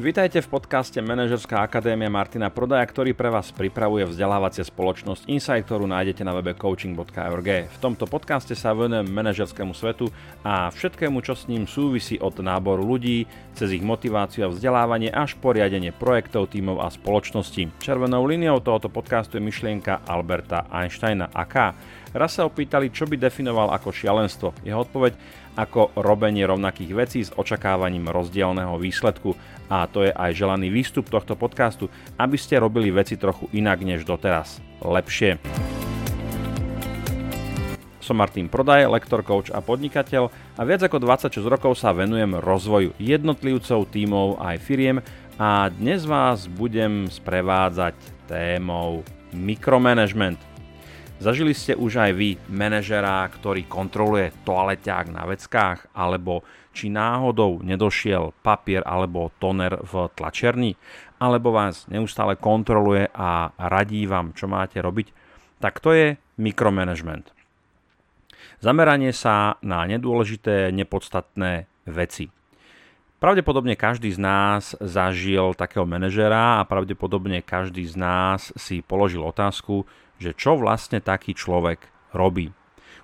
Vítajte v podcaste Manažerská akadémia Martina Prodaja, ktorý pre vás pripravuje vzdelávacia spoločnosť Insight, ktorú nájdete na webe coaching.org. V tomto podcaste sa venujem manažerskému svetu a všetkému, čo s ním súvisí od náboru ľudí, cez ich motiváciu a vzdelávanie až po riadenie projektov, tímov a spoločností. Červenou líniou tohoto podcastu je myšlienka Alberta Einsteina. AK. Raz sa opýtali, čo by definoval ako šialenstvo. Jeho odpoveď ako robenie rovnakých vecí s očakávaním rozdielného výsledku. A to je aj želaný výstup tohto podcastu, aby ste robili veci trochu inak než doteraz. Lepšie. Som Martin Prodaj, lektor, coach a podnikateľ a viac ako 26 rokov sa venujem rozvoju jednotlivcov, tímov aj firiem a dnes vás budem sprevádzať témou mikromanagement. Zažili ste už aj vy manažera, ktorý kontroluje toaleťák na veckách, alebo či náhodou nedošiel papier alebo toner v tlačerni, alebo vás neustále kontroluje a radí vám, čo máte robiť, tak to je mikromanagement. Zameranie sa na nedôležité, nepodstatné veci. Pravdepodobne každý z nás zažil takého manažera a pravdepodobne každý z nás si položil otázku, že čo vlastne taký človek robí.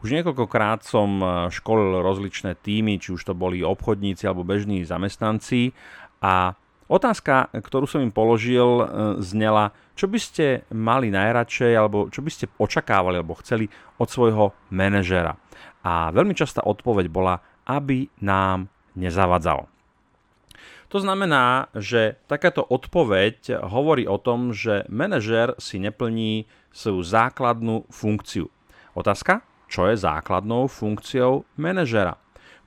Už niekoľkokrát som e, školil rozličné týmy, či už to boli obchodníci alebo bežní zamestnanci a otázka, ktorú som im položil, e, znela, čo by ste mali najradšej alebo čo by ste očakávali alebo chceli od svojho manažera. A veľmi častá odpoveď bola, aby nám nezavadzal. To znamená, že takáto odpoveď hovorí o tom, že manažer si neplní svoju základnú funkciu. Otázka, čo je základnou funkciou manažera?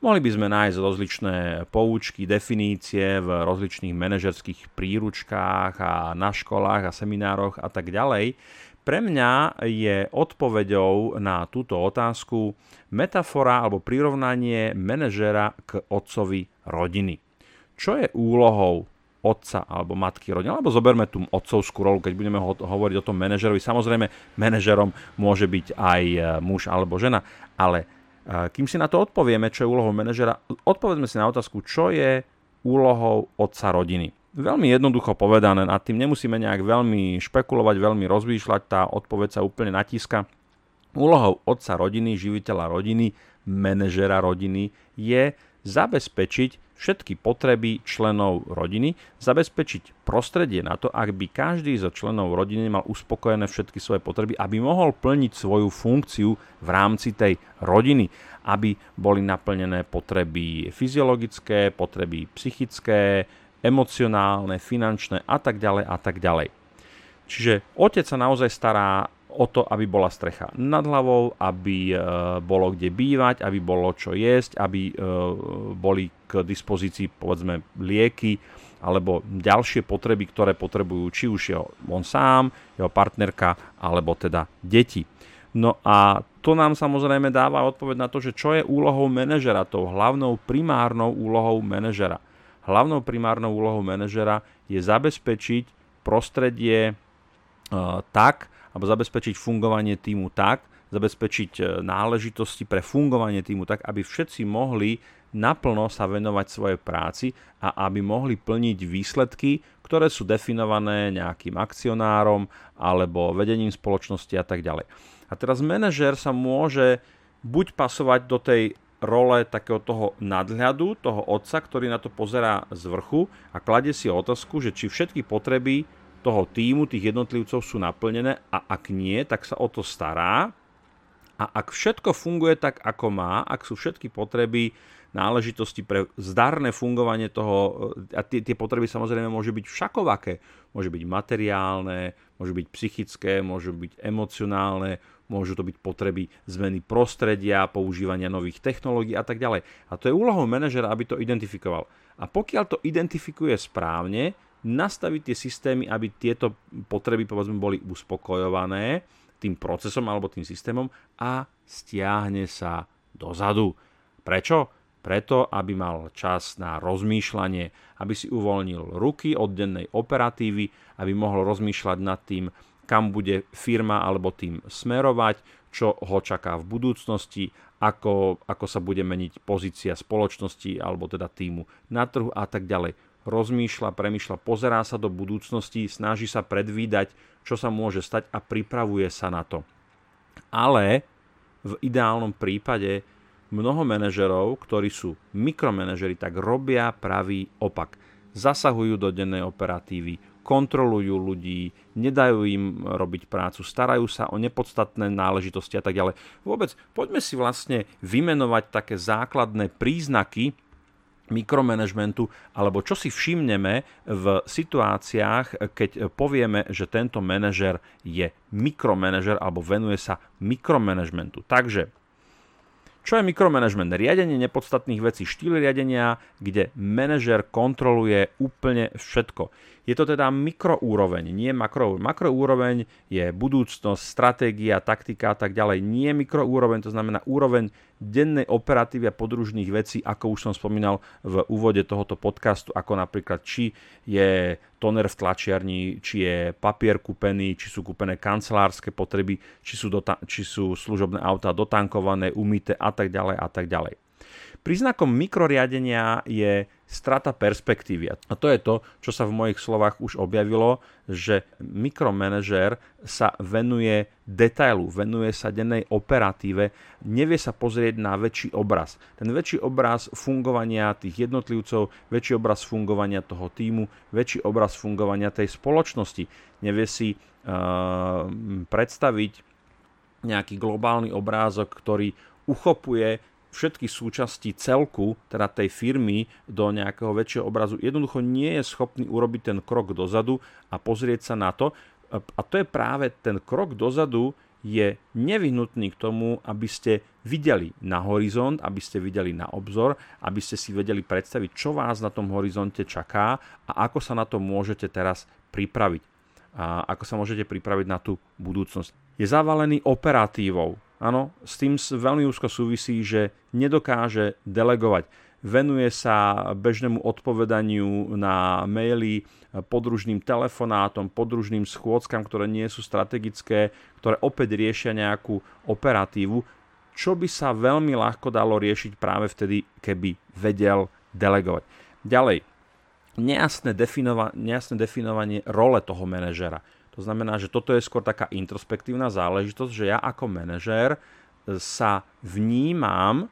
Mohli by sme nájsť rozličné poučky, definície v rozličných manažerských príručkách a na školách a seminároch a tak ďalej. Pre mňa je odpoveďou na túto otázku metafora alebo prirovnanie manažera k otcovi rodiny čo je úlohou otca alebo matky rodiny, alebo zoberme tú otcovskú rolu, keď budeme ho- hovoriť o tom manažerovi. Samozrejme, manažerom môže byť aj e, muž alebo žena, ale e, kým si na to odpovieme, čo je úlohou manažera, odpovedzme si na otázku, čo je úlohou otca rodiny. Veľmi jednoducho povedané, nad tým nemusíme nejak veľmi špekulovať, veľmi rozmýšľať, tá odpoveď sa úplne natíska. Úlohou otca rodiny, živiteľa rodiny, manažera rodiny je zabezpečiť všetky potreby členov rodiny, zabezpečiť prostredie na to, ak by každý zo členov rodiny mal uspokojené všetky svoje potreby, aby mohol plniť svoju funkciu v rámci tej rodiny, aby boli naplnené potreby fyziologické, potreby psychické, emocionálne, finančné a tak ďalej a tak ďalej. Čiže otec sa naozaj stará o to, aby bola strecha nad hlavou, aby e, bolo kde bývať, aby bolo čo jesť, aby e, boli k dispozícii povedzme lieky alebo ďalšie potreby, ktoré potrebujú či už jeho, on sám, jeho partnerka alebo teda deti. No a to nám samozrejme dáva odpoveď na to, že čo je úlohou manažera, tou hlavnou primárnou úlohou manažera. Hlavnou primárnou úlohou manažera je zabezpečiť prostredie e, tak, alebo zabezpečiť fungovanie týmu tak, zabezpečiť e, náležitosti pre fungovanie týmu tak, aby všetci mohli naplno sa venovať svojej práci a aby mohli plniť výsledky, ktoré sú definované nejakým akcionárom alebo vedením spoločnosti a tak ďalej. A teraz manažer sa môže buď pasovať do tej role takého toho nadhľadu, toho otca, ktorý na to pozerá z vrchu a kladie si otázku, že či všetky potreby toho týmu, tých jednotlivcov sú naplnené a ak nie, tak sa o to stará. A ak všetko funguje tak, ako má, ak sú všetky potreby, náležitosti pre zdarné fungovanie toho, a tie, tie potreby samozrejme môžu byť všakovaké. Môže byť materiálne, môžu byť psychické, môžu byť emocionálne, môžu to byť potreby zmeny prostredia, používania nových technológií a tak ďalej. A to je úlohou manažera, aby to identifikoval. A pokiaľ to identifikuje správne, nastaviť tie systémy, aby tieto potreby povedzme boli uspokojované tým procesom alebo tým systémom a stiahne sa dozadu. Prečo? Preto, aby mal čas na rozmýšľanie, aby si uvoľnil ruky od dennej operatívy, aby mohol rozmýšľať nad tým, kam bude firma alebo tým smerovať, čo ho čaká v budúcnosti, ako, ako sa bude meniť pozícia spoločnosti alebo teda týmu na trhu a tak ďalej rozmýšľa, premýšľa, pozerá sa do budúcnosti, snaží sa predvídať, čo sa môže stať a pripravuje sa na to. Ale v ideálnom prípade mnoho manažerov, ktorí sú mikromanažeri, tak robia pravý opak. Zasahujú do dennej operatívy, kontrolujú ľudí, nedajú im robiť prácu, starajú sa o nepodstatné náležitosti a tak ďalej. Vôbec poďme si vlastne vymenovať také základné príznaky mikromanagementu, alebo čo si všimneme v situáciách, keď povieme, že tento manažer je mikromanažer alebo venuje sa mikromanagementu. Takže čo je mikromanagement? Riadenie nepodstatných vecí, štýl riadenia, kde manažer kontroluje úplne všetko. Je to teda mikroúroveň, nie makroúroveň. Makroúroveň je budúcnosť, stratégia, taktika a tak ďalej. Nie mikroúroveň, to znamená úroveň dennej operatívy a podružných vecí, ako už som spomínal v úvode tohoto podcastu, ako napríklad či je toner v tlačiarni, či je papier kúpený, či sú kúpené kancelárske potreby, či sú, dota- či sú služobné autá dotankované, umité a tak ďalej a tak ďalej. Príznakom mikroriadenia je strata perspektívy. A to je to, čo sa v mojich slovách už objavilo, že mikromanažer sa venuje detailu, venuje sa dennej operatíve, nevie sa pozrieť na väčší obraz. Ten väčší obraz fungovania tých jednotlivcov, väčší obraz fungovania toho týmu, väčší obraz fungovania tej spoločnosti. Nevie si uh, predstaviť nejaký globálny obrázok, ktorý uchopuje všetky súčasti celku, teda tej firmy, do nejakého väčšieho obrazu, jednoducho nie je schopný urobiť ten krok dozadu a pozrieť sa na to. A to je práve ten krok dozadu, je nevyhnutný k tomu, aby ste videli na horizont, aby ste videli na obzor, aby ste si vedeli predstaviť, čo vás na tom horizonte čaká a ako sa na to môžete teraz pripraviť. A ako sa môžete pripraviť na tú budúcnosť. Je zavalený operatívou, Áno, s tým veľmi úzko súvisí, že nedokáže delegovať. Venuje sa bežnému odpovedaniu na maily, podružným telefonátom, podružným schôdzkam, ktoré nie sú strategické, ktoré opäť riešia nejakú operatívu, čo by sa veľmi ľahko dalo riešiť práve vtedy, keby vedel delegovať. Ďalej, nejasné, definova- nejasné definovanie role toho manažera. To znamená, že toto je skôr taká introspektívna záležitosť, že ja ako manažér sa vnímam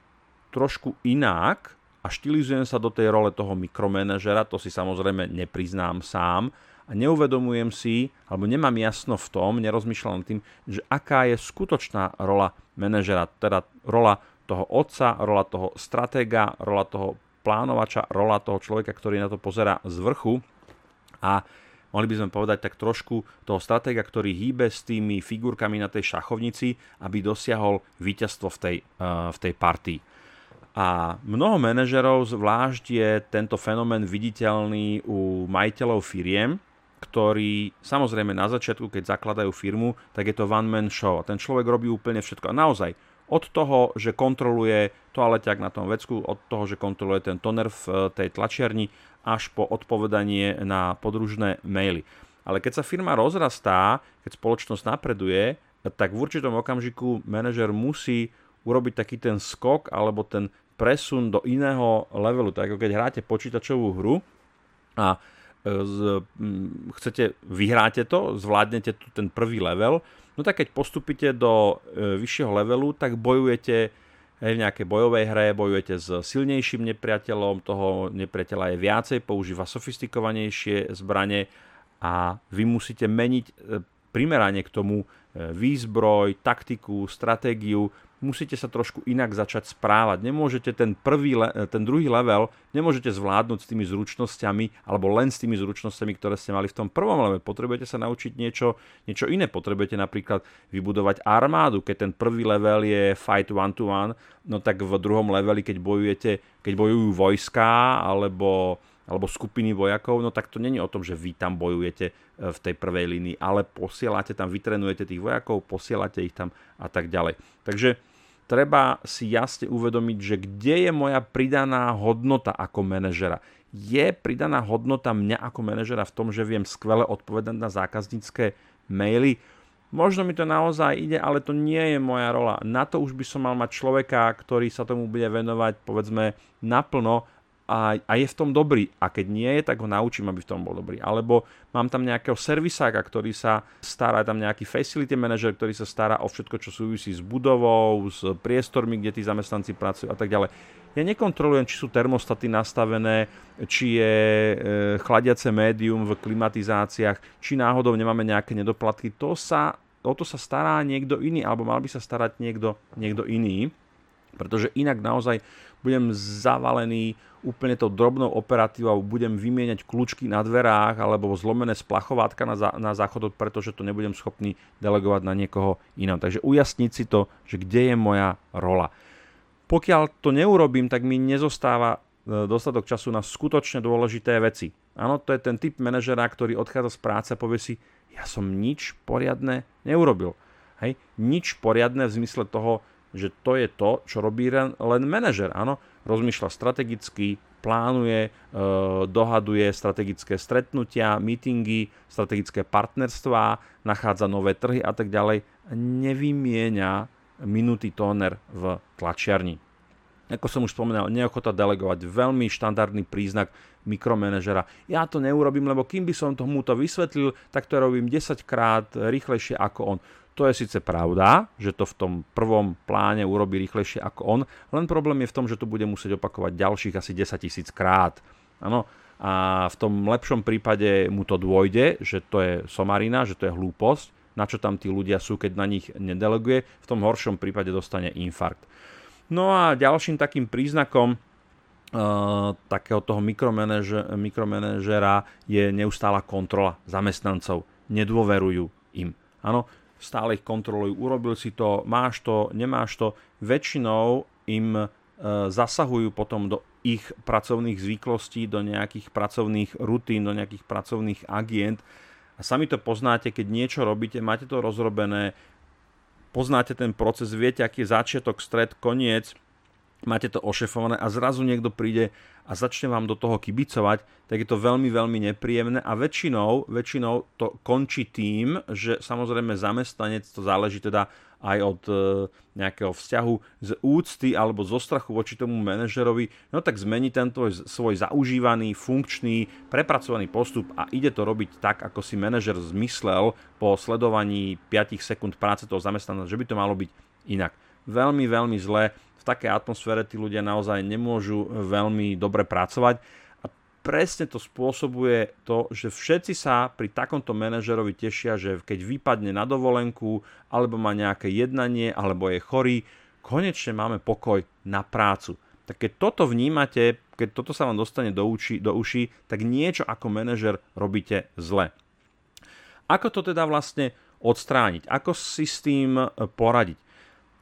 trošku inak a štilizujem sa do tej role toho mikromanažera, to si samozrejme nepriznám sám a neuvedomujem si, alebo nemám jasno v tom, nerozmýšľam tým, že aká je skutočná rola manažera, teda rola toho otca, rola toho stratéga, rola toho plánovača, rola toho človeka, ktorý na to pozera z vrchu. A mohli by sme povedať tak trošku toho stratéga, ktorý hýbe s tými figurkami na tej šachovnici, aby dosiahol víťazstvo v tej, uh, v tej partii. A mnoho manažerov, zvlášť je tento fenomén viditeľný u majiteľov firiem, ktorí samozrejme na začiatku, keď zakladajú firmu, tak je to one-man show. A ten človek robí úplne všetko. A naozaj, od toho, že kontroluje toaleťak na tom vecku, od toho, že kontroluje ten toner v eh, tej tlačiarni, až po odpovedanie na podružné maily. Ale keď sa firma rozrastá, keď spoločnosť napreduje, tak v určitom okamžiku manažer musí urobiť taký ten skok alebo ten presun do iného levelu. Tak ako keď hráte počítačovú hru a e, z, chcete, vyhráte to, zvládnete tu ten prvý level, no tak keď postupíte do e, vyššieho levelu, tak bojujete Hej, v nejakej bojovej hre bojujete s silnejším nepriateľom, toho nepriateľa je viacej, používa sofistikovanejšie zbranie a vy musíte meniť e, primerane k tomu e, výzbroj, taktiku, stratégiu, musíte sa trošku inak začať správať. Nemôžete ten, prvý, ten druhý level, nemôžete zvládnuť s tými zručnosťami, alebo len s tými zručnosťami, ktoré ste mali v tom prvom levele. Potrebujete sa naučiť niečo, niečo iné. Potrebujete napríklad vybudovať armádu. Keď ten prvý level je fight one to one, no tak v druhom leveli, keď bojujete, keď bojujú vojska, alebo alebo skupiny vojakov, no tak to není o tom, že vy tam bojujete e, v tej prvej línii, ale posielate tam, vytrenujete tých vojakov, posielate ich tam a tak ďalej. Takže treba si jasne uvedomiť, že kde je moja pridaná hodnota ako manažera. Je pridaná hodnota mňa ako manažera v tom, že viem skvele odpovedať na zákaznícke maily. Možno mi to naozaj ide, ale to nie je moja rola. Na to už by som mal mať človeka, ktorý sa tomu bude venovať, povedzme, naplno a, a je v tom dobrý. A keď nie je, tak ho naučím, aby v tom bol dobrý. Alebo mám tam nejakého servisáka, ktorý sa stará, tam nejaký facility manager, ktorý sa stará o všetko, čo súvisí s budovou, s priestormi, kde tí zamestnanci pracujú a tak ďalej. Ja nekontrolujem, či sú termostaty nastavené, či je e, chladiace médium v klimatizáciách, či náhodou nemáme nejaké nedoplatky. To sa, o to sa stará niekto iný, alebo mal by sa starať niekto, niekto iný, pretože inak naozaj budem zavalený úplne tou drobnou operatívou, budem vymieňať kľúčky na dverách alebo zlomené splachovátka na, zá, na záchod, pretože to nebudem schopný delegovať na niekoho iného. Takže ujasniť si to, že kde je moja rola. Pokiaľ to neurobím, tak mi nezostáva e, dostatok času na skutočne dôležité veci. Áno, to je ten typ manažera, ktorý odchádza z práce a povie si, ja som nič poriadne neurobil. Hej? Nič poriadne v zmysle toho, že to je to, čo robí len, len manažer. Áno, rozmýšľa strategicky, plánuje, e, dohaduje strategické stretnutia, meetingy, strategické partnerstvá, nachádza nové trhy a tak ďalej. Nevymieňa minutý tóner v tlačiarni. Ako som už spomínal, neochota delegovať, veľmi štandardný príznak mikromanažera. Ja to neurobím, lebo kým by som tomu to vysvetlil, tak to robím 10 krát rýchlejšie ako on. To je síce pravda, že to v tom prvom pláne urobí rýchlejšie ako on, len problém je v tom, že to bude musieť opakovať ďalších asi 10 tisíc krát. Áno, a v tom lepšom prípade mu to dôjde, že to je somarina, že to je hlúposť, na čo tam tí ľudia sú, keď na nich nedeleguje, v tom horšom prípade dostane infarkt. No a ďalším takým príznakom Uh, takého toho mikromanažera je neustála kontrola zamestnancov. Nedôverujú im. Áno, stále ich kontrolujú, urobil si to, máš to, nemáš to. Väčšinou im uh, zasahujú potom do ich pracovných zvyklostí, do nejakých pracovných rutín, do nejakých pracovných agent a sami to poznáte, keď niečo robíte, máte to rozrobené, poznáte ten proces, viete, aký je začiatok, stred, koniec, máte to ošefované a zrazu niekto príde a začne vám do toho kibicovať, tak je to veľmi, veľmi nepríjemné a väčšinou, väčšinou to končí tým, že samozrejme zamestnanec, to záleží teda aj od e, nejakého vzťahu z úcty alebo zo strachu voči tomu manažerovi, no tak zmení tento svoj zaužívaný, funkčný, prepracovaný postup a ide to robiť tak, ako si manažer zmyslel po sledovaní 5 sekúnd práce toho zamestnanca, že by to malo byť inak. Veľmi, veľmi zle v takej atmosfére tí ľudia naozaj nemôžu veľmi dobre pracovať a presne to spôsobuje to, že všetci sa pri takomto manažerovi tešia, že keď vypadne na dovolenku alebo má nejaké jednanie alebo je chorý, konečne máme pokoj na prácu. Tak keď toto vnímate, keď toto sa vám dostane do, uši, do uší, tak niečo ako manažer robíte zle. Ako to teda vlastne odstrániť? Ako si s tým poradiť?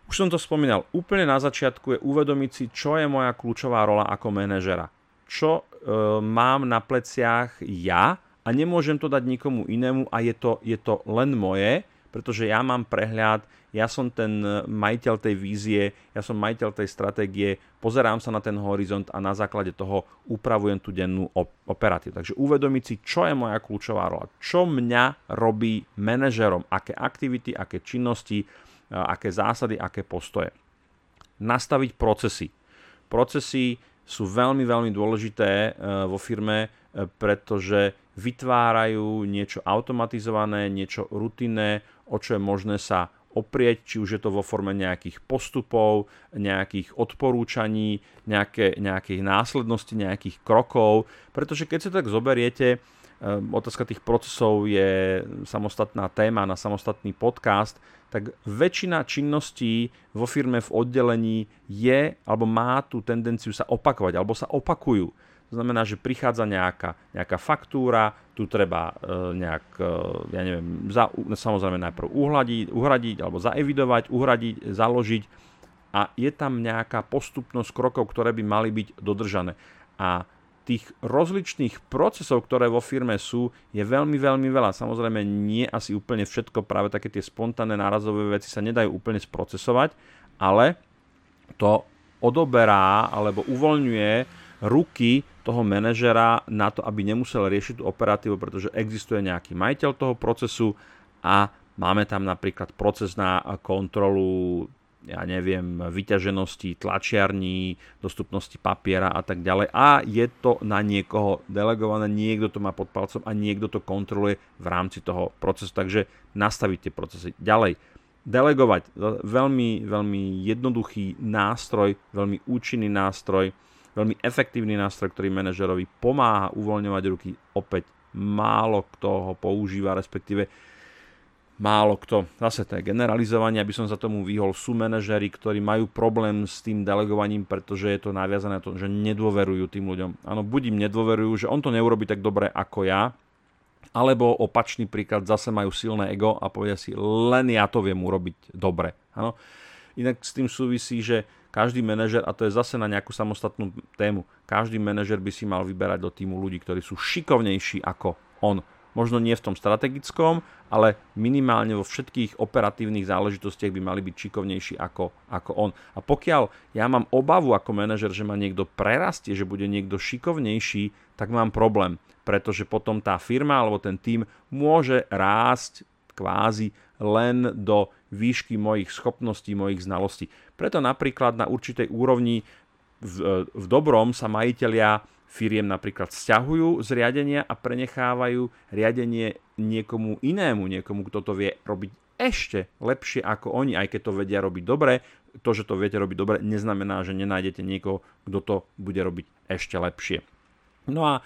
Už som to spomínal, úplne na začiatku je uvedomiť si, čo je moja kľúčová rola ako manažera. Čo e, mám na pleciach ja a nemôžem to dať nikomu inému a je to, je to len moje, pretože ja mám prehľad, ja som ten majiteľ tej vízie, ja som majiteľ tej stratégie, pozerám sa na ten horizont a na základe toho upravujem tú dennú operatívu. Takže uvedomiť si, čo je moja kľúčová rola, čo mňa robí manažerom, aké aktivity, aké činnosti, aké zásady, aké postoje. Nastaviť procesy. Procesy sú veľmi, veľmi dôležité e, vo firme, e, pretože vytvárajú niečo automatizované, niečo rutinné, o čo je možné sa oprieť, či už je to vo forme nejakých postupov, nejakých odporúčaní, nejaké, nejakých následností, nejakých krokov, pretože keď sa tak zoberiete, otázka tých procesov je samostatná téma na samostatný podcast, tak väčšina činností vo firme v oddelení je alebo má tú tendenciu sa opakovať alebo sa opakujú. To znamená, že prichádza nejaká, nejaká faktúra, tu treba e, nejak, e, ja neviem, za, samozrejme najprv uhradiť, uhradiť alebo zaevidovať, uhradiť, založiť a je tam nejaká postupnosť krokov, ktoré by mali byť dodržané. A tých rozličných procesov, ktoré vo firme sú, je veľmi, veľmi veľa. Samozrejme, nie asi úplne všetko, práve také tie spontánne nárazové veci sa nedajú úplne sprocesovať, ale to odoberá alebo uvoľňuje ruky toho manažera na to, aby nemusel riešiť tú operatívu, pretože existuje nejaký majiteľ toho procesu a máme tam napríklad proces na kontrolu ja neviem, vyťaženosti tlačiarní, dostupnosti papiera a tak ďalej. A je to na niekoho delegované, niekto to má pod palcom a niekto to kontroluje v rámci toho procesu. Takže nastaviť tie procesy ďalej. Delegovať, veľmi, veľmi jednoduchý nástroj, veľmi účinný nástroj, veľmi efektívny nástroj, ktorý manažerovi pomáha uvoľňovať ruky. Opäť málo kto ho používa, respektíve málo kto. Zase to je generalizovanie, aby som za tomu vyhol. Sú manažery, ktorí majú problém s tým delegovaním, pretože je to naviazané na to, že nedôverujú tým ľuďom. Áno, buď im nedôverujú, že on to neurobi tak dobre ako ja, alebo opačný príklad, zase majú silné ego a povedia si, len ja to viem urobiť dobre. Áno. Inak s tým súvisí, že každý manažer, a to je zase na nejakú samostatnú tému, každý manažer by si mal vyberať do týmu ľudí, ktorí sú šikovnejší ako on možno nie v tom strategickom, ale minimálne vo všetkých operatívnych záležitostiach by mali byť šikovnejší ako, ako on. A pokiaľ ja mám obavu ako manažer, že ma niekto prerastie, že bude niekto šikovnejší, tak mám problém, pretože potom tá firma alebo ten tým môže rásť kvázi len do výšky mojich schopností, mojich znalostí. Preto napríklad na určitej úrovni v, v dobrom sa majiteľia firiem napríklad sťahujú z riadenia a prenechávajú riadenie niekomu inému, niekomu, kto to vie robiť ešte lepšie ako oni, aj keď to vedia robiť dobre. To, že to viete robiť dobre, neznamená, že nenájdete niekoho, kto to bude robiť ešte lepšie. No a e,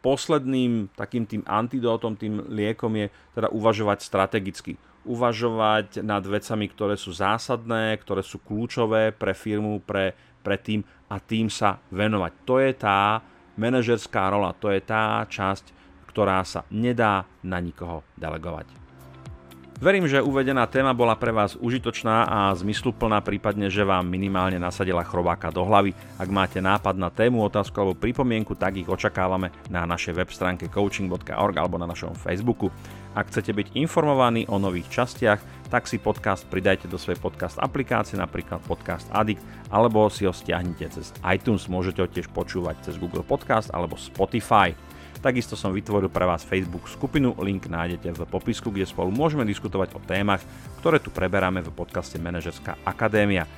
posledným takým tým antidótom, tým liekom je teda uvažovať strategicky. Uvažovať nad vecami, ktoré sú zásadné, ktoré sú kľúčové pre firmu, pre, pre tým a tým sa venovať. To je tá manažerská rola, to je tá časť, ktorá sa nedá na nikoho delegovať. Verím, že uvedená téma bola pre vás užitočná a zmysluplná, prípadne, že vám minimálne nasadila chrobáka do hlavy. Ak máte nápad na tému, otázku alebo pripomienku, tak ich očakávame na našej web stránke coaching.org alebo na našom Facebooku. Ak chcete byť informovaní o nových častiach, tak si podcast pridajte do svojej podcast aplikácie, napríklad Podcast Addict, alebo si ho stiahnite cez iTunes. Môžete ho tiež počúvať cez Google Podcast alebo Spotify. Takisto som vytvoril pre vás Facebook skupinu, link nájdete v popisku, kde spolu môžeme diskutovať o témach, ktoré tu preberáme v podcaste Manažerská akadémia.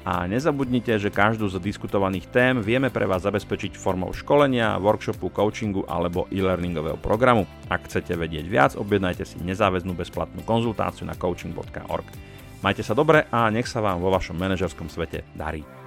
A nezabudnite, že každú z diskutovaných tém vieme pre vás zabezpečiť formou školenia, workshopu, coachingu alebo e-learningového programu. Ak chcete vedieť viac, objednajte si nezáväznú bezplatnú konzultáciu na coaching.org. Majte sa dobre a nech sa vám vo vašom manažerskom svete darí.